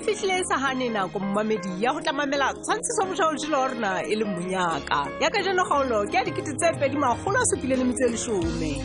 e fitlhile e sa gane nako mmamedi ya go tlamamela tshwantshiso mošwa botshelo wa rona e le monyaka ya ka jeno kgaolo ke ya dikete tse pedi magolo a supile le metsi e lesome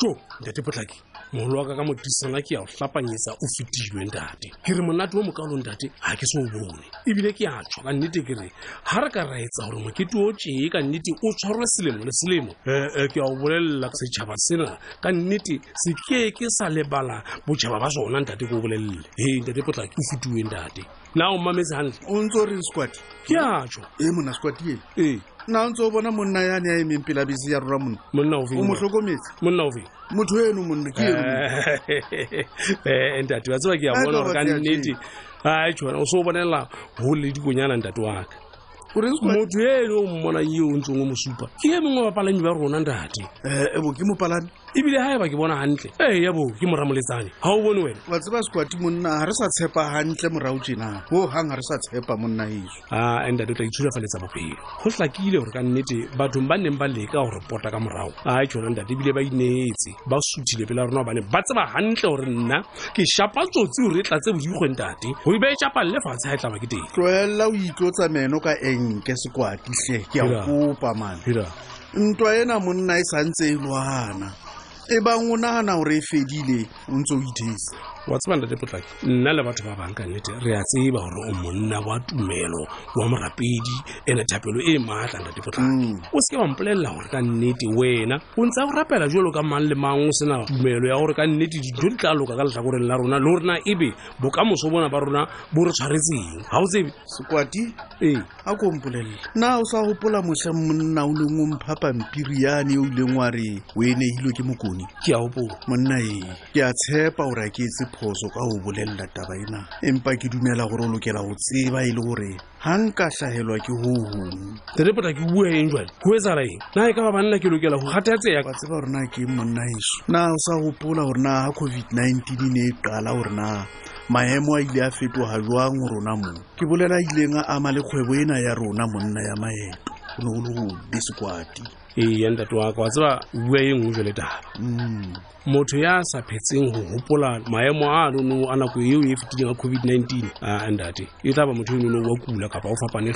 to ntate potlaki mogolo wa ka ka motisana ke ya go tlapanyetsa o fetilwe ntate ke re monate o mokaolo ntate ga ke se o bone ebile ke a tshwa ka nnete ke re ga re ka raetsa gore mokete o tee ka nnete o tshwarwe selemo le selemo ee eh, eh, ke ya go bolelela setšhaba sena ka nnete se ke ke sa lebala botšhaba ba sona ntate ko o bolelele ee ntate potlaki o fetiwe ntate na o mmametse gantle o ntse o re squad ke a jo ee mona squad ele ee na ntse o bona monna yane ya emeng pela bese ya rora monna monna o mo tlhokometse monna o motho eno monna ke eno eh, ntate wa tseba ke ya bona gore ka nnete a jona o se o bonelela go le dikonyana ntate wa ka motho e le o mmona e o ntseng o mo supa ke e mongwe wa bapalami ba rona ntate eh, ebo ke mopalami ebile ga e ba ke bona gantle ee eh, yabo ke moramoletsane ga o bone wena wa tseba sekwati monna ga re sa tshepa gantle morago jena o gang ga re sa tshepa monna eso a ah, andate o tla itshulafaletsa bophelo go tlakile gore ka nnete bathong ba neng ba leka go re pota ka morago a ah, ke yona ntate ebile ba ineetse ba suthile pela rona ba ne ba tseba gantle gore nna ke shapa tsotsi o re tlatse boikgo ntate go ibe shapa le fatshe ga e tlaba ke teng tloelela o itlotsa meno ka enke sekwatihle ke a Hira. kopa mane Hira. ntwa ena monna e santse e lwana e bang o nagana gore e fedile o ntse o ithese wa tseba ntate potlaki nna le batho ba bang ka nnete re a tseba gore o monna wa tumelo wa morapedi ene thapelo e e maatla ntate potlaki mm. o seke wa mpolelela gore ka nnete wena o ntse a go rapela jalo ka mang le mang o sena tumelo ya gore ka nnete dijo di tla loka ka letlhakoreng la rona le gorena ebe bokamoso bona ba rona bo re tshwaretseng ga o tsebe sekwati ee a ko mpolelela na o sa gopola motlhe monna o leng o mpha pampiri yane o ileng wa re o e nehilwe ke mokone ke a gopola monna ee ke a tshepa gore a ke etse phoso ka go bolelela taba ena empa ke dumela gore o lokela go tseba e le gore ga nka tlhagelwa ke go gongwe terepota ke bua eng jale go etsala eng na e ka ba banna ke lokela go gatatseya ba tseba gore na ke eng monna eso na o sa gopola gore na ga covid-19 e ne e qala gore na maemo a ile a fetoga jwang rona mo ke bolela ileng a ama le kgwebo ena ya rona monna ya maeto go ne go le go desekwati ee ya ntate wa ka wa tseba bua e nngwe jale taba mm. motho ya sa phetseng go gopola maemo a anono a nako eo e fetileng a covid-19 a ndate e tla ba motho yo nono wa kula kapa o fapane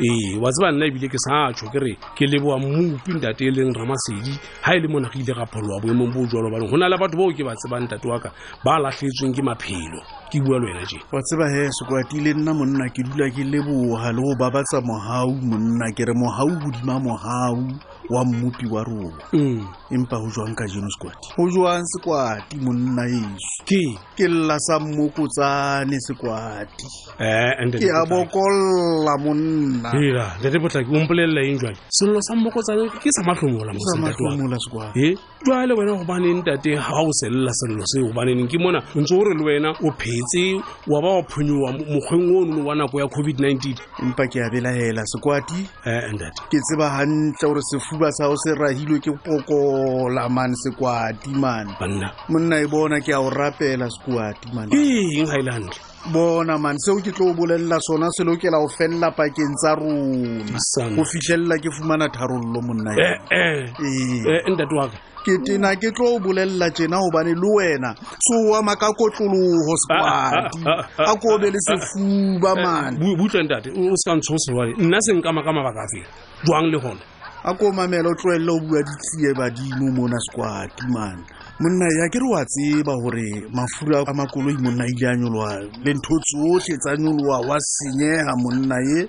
ee wa tseba nna ebile ke sa tsho ke re ke leboa mmupi ndate e leng ramasedi ga e le mona go ile ga pholoa boemong bo jalo baneng go na le batho bao ke ba tsebang ntate wa ka ba latlhetsweng ke maphelo ke bua le wena je wa tseba he sekwatile nna monna ke dula ke leboga le go babatsa mogau monna ke re mogau godima mogau wa mmupi wa rona mm. empa o jwang ka jeno sekwati o jwang sekwati monna yesu ke ke lla sa mmokotsane sekwati eh, ke a bokolla monna ira le re botlaki o mpolelela eng jwale sello sa mmokotsane ke sa matlhomola mosamatlomola sekwati e jwale wena gobaneng tate ga o selela sello se gobaneng ke mona ntse o re le wena o phetse wa ba wa phonyowa mokgweng o nono wa nako ya covid-19 empa ke a belaela sekwati eh, ke tseba gantle gore sefuba sa go se rahilwe ke pokola man sekwati man monna e bona ke a o rapela sekwati man eng ga ile gantle bona man seo ke tlo o bolelela sona se lokela go felela pakeng tsa rona go fitlhelela ke fumana tharololo monna eh, eh. ee. ntate waka ke tena ke tlo o bolelela tjena hobane le wena tsoa ma ka kotloloho sekwadi a ko be le sefuba mane Bu- butle ntate o se ka ntsho o sewale nna se nka maka mabaka a fela jwang le gone a ko mamela o tloelele o bua ditsie badimo mona sekwadi mane monna ya ke re wa tseba gore mafura a makoloi monna ile a nyoloa le ntho tsotlhe tsa nyoloa wa senyeha monna ye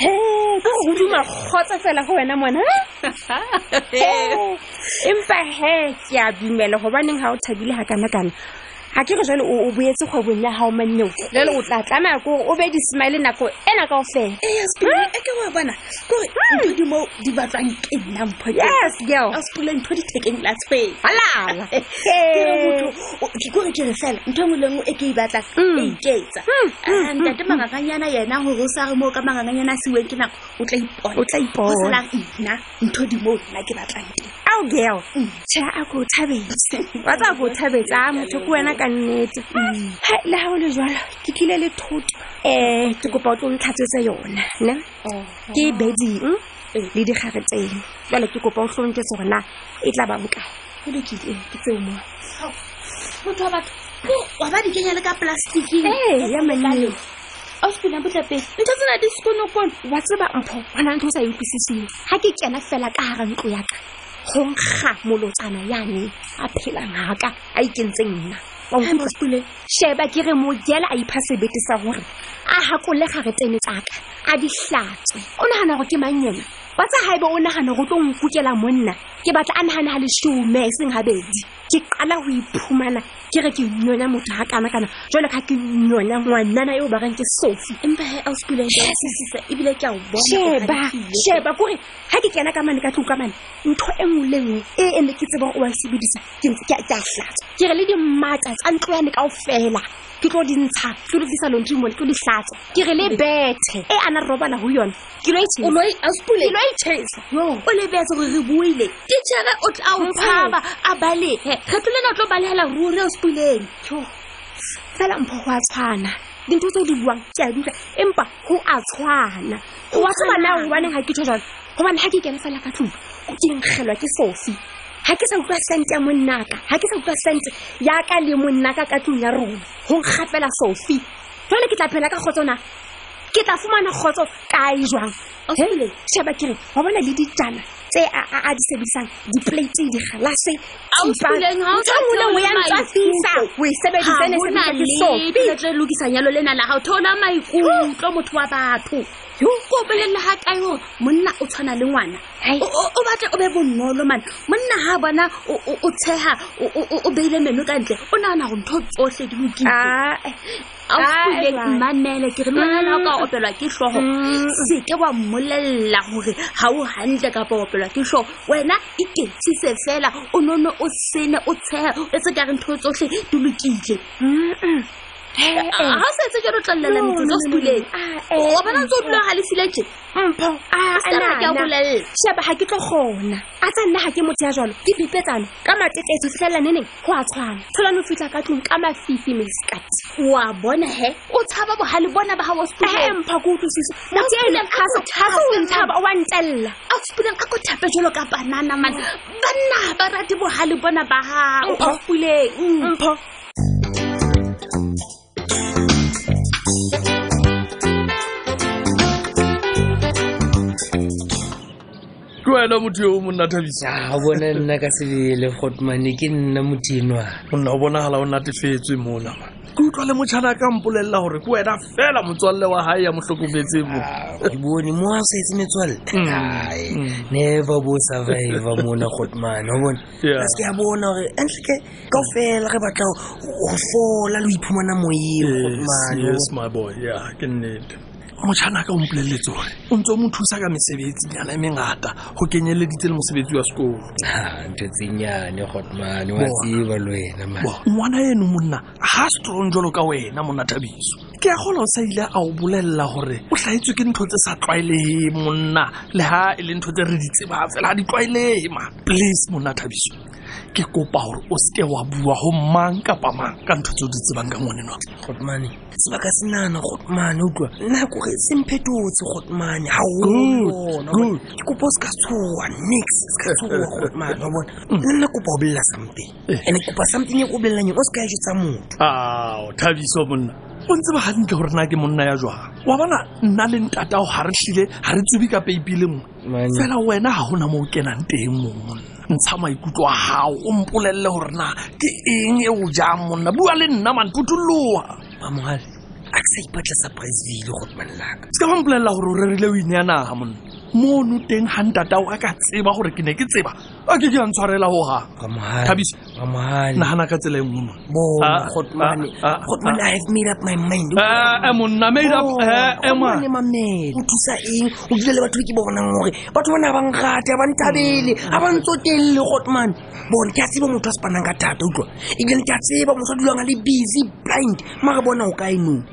o duma kgotsa fela go wena mona empa he ke a dumela gobaneng ga o thabile ga kana kana ga ke re jalo o boetse kgwebong ya gago manneo jalo o tla tlamaya kore o be di-smile nako ena kao fela eke wa bona kore ntho di mo di batlwang ke nna mpho yes girl a sepole ntho di thekeng la tshwela alala O- ke kore ke re fela ntho engwe le nngwe e ke e batlang Mm. e iketsa Mm, Ah, mm, mm, ntate manganganyana yena gore o sa re moo ka manganganyana a siweng ke nako o tla ipona O tla ipona. o selang nna ntho di moo nna ke batlang teng ao girl Mm. tšha a ko o thabetse wa tsa ko o thabetse a motho ke wena ka nnete Hai, le ga o le jalo ke tlile le thoto um ke kopa o tlo ntlhatsetse yona ne ke e beding le digareteng jale ke kopa o tlo nketse gore na e tla ba bokae go dikit e ke tseo mo motho wa batho wa ba di kenya le ka plasticking ee ya manneo a o sepela botlapeng ntho tsena di sekonokono wa tseba mpho wa na ntho o sa e utlwisiseng ga ke kena fela ka gara ntlo yaka go nkga molotsana yane a phelang gaka a ikentseng nna wankule sheba ke re mojela a ipha sebete sa gore a gakole gare tene tsaka a di hlatswe o nagana gore ke mang yena wa tsa ga ebe o nagana gore o tlo nkukela monna ke batla a nagane ga lesome e seng gabedi ke qala go iphumana ke re ke nyonya motho ga kana kana jalo ga ke nyonya ngwanana yo o bareng ke sofi empa he a o sekule sesisa ebile ke a o bonasheba sheba kore ga ke kena ka mane ka tlou ka mane ntho e nngwe le nngwe e e ne ke tseba gore o wa e sebedisa ke ntse ke a tlatsa ke re le dimatsa tsa ntlo yane kao fela ke tlo dintsha ke tlo tlisa lontri mone ke tlo dihlatswa ke re le bethe e ana robala go yone ke lo itshesa. O lo i- a se pule. Ke lo itshesa. o lebetse gore re buile tichere o tla o tshaba a balege re tlo lena o tlo balegela ruri o sepuleng fela mpho go a tshwana dintho tse o di buang ke a dira empa go a tshwana go wa tshwana na gobaneng ga ke tsho jalo gobane ga ke kene fela ka tlong o ke nkgelwa ke sofi ga ke sa utlwa sente ya monnaka ga ke sa utlwa sente yaka le monnaka ka tlong ya rona go nkgapela sofi jale ke tla phela ka kgotsona ke tla fumana kgotso kae jwang hele sheba ke re wa bona le dijana tse a a- a di sebedisang diplate digalase Austileng, ha o sa ntho nngwe ya theola ntswafisa maikutlo. o e sebedise ne Ha hona sebedisa ke sopi letho le tlo lokisa nyalo lena la gago theola maikutlo motho wa batho ko bolelele ga kae gore monna o tshwana le ngwana Hai. O- o o batla o be bonolo mane monna ga bona o- o o tshega o- o o- o beile meno ka ntle o nagana gore ntho tsotlhe di lokile Ah, eh, mmamele ke re mmamele ga o ka mm. opelwa ke tlhogo mm. seke wa mmolelela gore ga o gantle kapa opelwa ke tlhogo wena e ketsise fela o none o sene o tshega e se ka re ntho tsotlhe di lokile ga o setse jalo tlalelela metsotso o se duleng o bona ntse o dula ga le siletse mpho a Seka ra ke a ana bolella. sheba ga ke tlo gona a tsa nna ga ke motho ya jalo ke bipetsano ka matetletso fitlhelela neneng go a tshwana tlhola no fitlha ka tlong ka mafifi meskat wa bona he o tshaba bohale bona ba gago ee mpha ko utlwisise motho e leng ga se ga se o ntshaba o a ntella a sepileng a ko thape jalo ka banana man banna ha ba rate bohale bona ba gago Mpho. a sepileng mpho ke wena motho yo o monna thabisa a bona nna ka sebele gotmane ke nna motinwa monna o bonagala o natefetswe mona ke utlwa le motšhana ka mpolelela gore ke wena fela motswalle wa gae ya motlhokofetse mo ke bone mo a setse metswalle Mm. Ai, Mm. never bo survive mona gotmane o bone Yeah. a se ke a bona gore entleke ka fela re batla go fola lo iphumana moeomanmochana ka o mpoleletse gore o ntse o mo thusa ka mesebetsi nyana e mengata go kenyeleditse le mosebetsi wa sekolo ntho tsenyane gotmane wa tseba le wena ngwana eno monna ga strong jalo ka wena monna thabiso ke ya gola o sa ile a o bolelela gore o tlhaetswe ke ntho tse sa tlwaelege monna le ga e le ntho tse re di tseba fela ga di tlwaelege ma please monna thabiso ke kopa gore o seke wa bua go mang kapa mang ka ntho tse o di tsebang ka ngwaneno gotmane ke tseba ka senana gotmane utlwa nna ko re semphetotse gotmane ga oona ke kopa o se ka tshoa nix se ka tshoa gotmane wa bona mm. nna nna kopa o bolela something eh. and kopa something e o bolelanyeng o se ka ejetsa motho ao thabiso monna o ntse ba gantle gore na ke monna ya jwang wa bona nna le ntata o ga re tlile ga re tsebe ka peipi le nngwe fela wena ga gona mo o kenang teng monna ntsha maikutlo a gago o mpolelele gore na ke eng e o jang monna bua le nna man phuthuloa mamogale a ke sa ipatla surprise vile gore manlaka se ka ba mpolelela gore o rerile o ine ya naga monna mono teng ga ntatao a ka tseba gore ke ne ke tseba a ke ke a ntshwarela go ga thabiso Mamahali. nagana ka tsela e nngwe mma. Bona, Ah, Kgotmane. ah, ah, Kgotmane, I have made up my mind. Eh, eh, monna made up Oh, eh, eh, mwa. Kgotmane, mamela. O thusa eng o dula le batho be ke ba bonang gore batho bana ba ngate a ba nthabele a ba ntsotelle gotmane bone ke a tseba motho a sepanang ka thata utlwa ebile ke a tseba motho a dulang a le busy blind mare bona o kae nong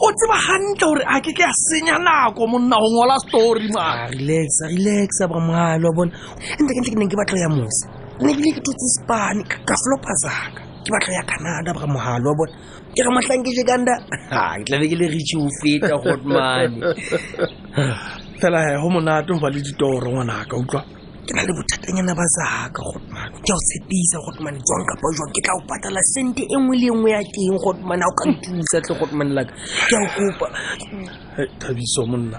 o tseba gantle gore a ke ke a senya nako monna go ngola story ah, relaxa relaxa bamalo bona entle kentle ke neng ke batlo ya mose ne ke ne ke thotse spane ka flopazaka ke batlo ya canada ba mogalo wa bona ke re motlhang ke jekanda ke tlabe ke le riche o feta godmane fela go monate go ba le ditoro ngwanaka utlwa ke na le bothatanyana ba saka gotman ke a o tshepisa gotman jwang kapa jwang ke tla o patala sente e nngwe le e nngwe ya teng gotman a o ka ntusa tle gotman laka ke a o kopa thabiso monna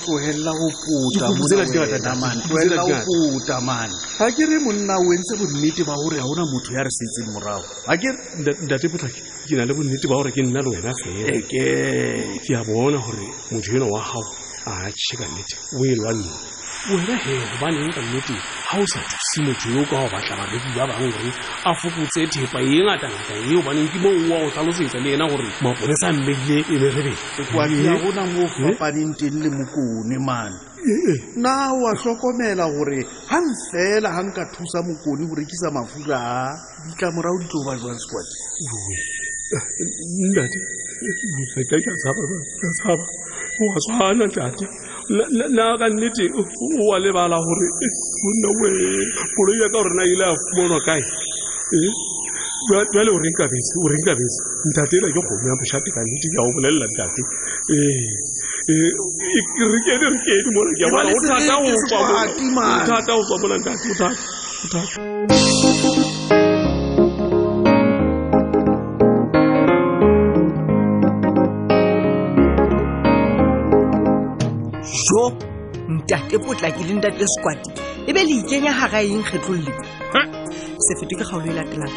tlohella ho puta Ke fufuzela monna dikata, wena, man. Dikata. tlohella ho Dikata. puta mane ga ke re monna o entse bonnete ba gore ga ona motho ya re setseng morago ga ke Nda- ntate potlaki ke na le bonnete ba gore ke nna le wena fela eke ke a bona gore motho eno wa gago a tšhe ka nnete o e lwanneng wena he gobaneng ka nnete ga o sa thuse motho yo ka go batla bareki ba bangwe gore a fokotse thepa e ngatangata e gobaneng ke moo wa go tlhalosetsa le ena gore maponesa a mmebile e be rebele sekwati ga gona mo o fapaneng teng le mokone mane na wa hlokomela gore gang fela ga nka thusa mokone go rekisa mafura a ditlamorago di tlo ba jwang sekwati ntate ka tshaba ka tshaba wa tshwana ntate na ka nnete wa lebala gore monna o koloi ya ka gore na ile a fumanwa kae jale o reng kabetse o reng kabetse ntate ela ke kgomo ya moshate ka nnete ke a o bolelela ntate rekene rekene mona ke a bona o thata o tswa mona ntate o thata jo ntate potlaki le ntate sekwati e be le ikenya ga ga eng kgetlolole se fete ke kgaolo e latelang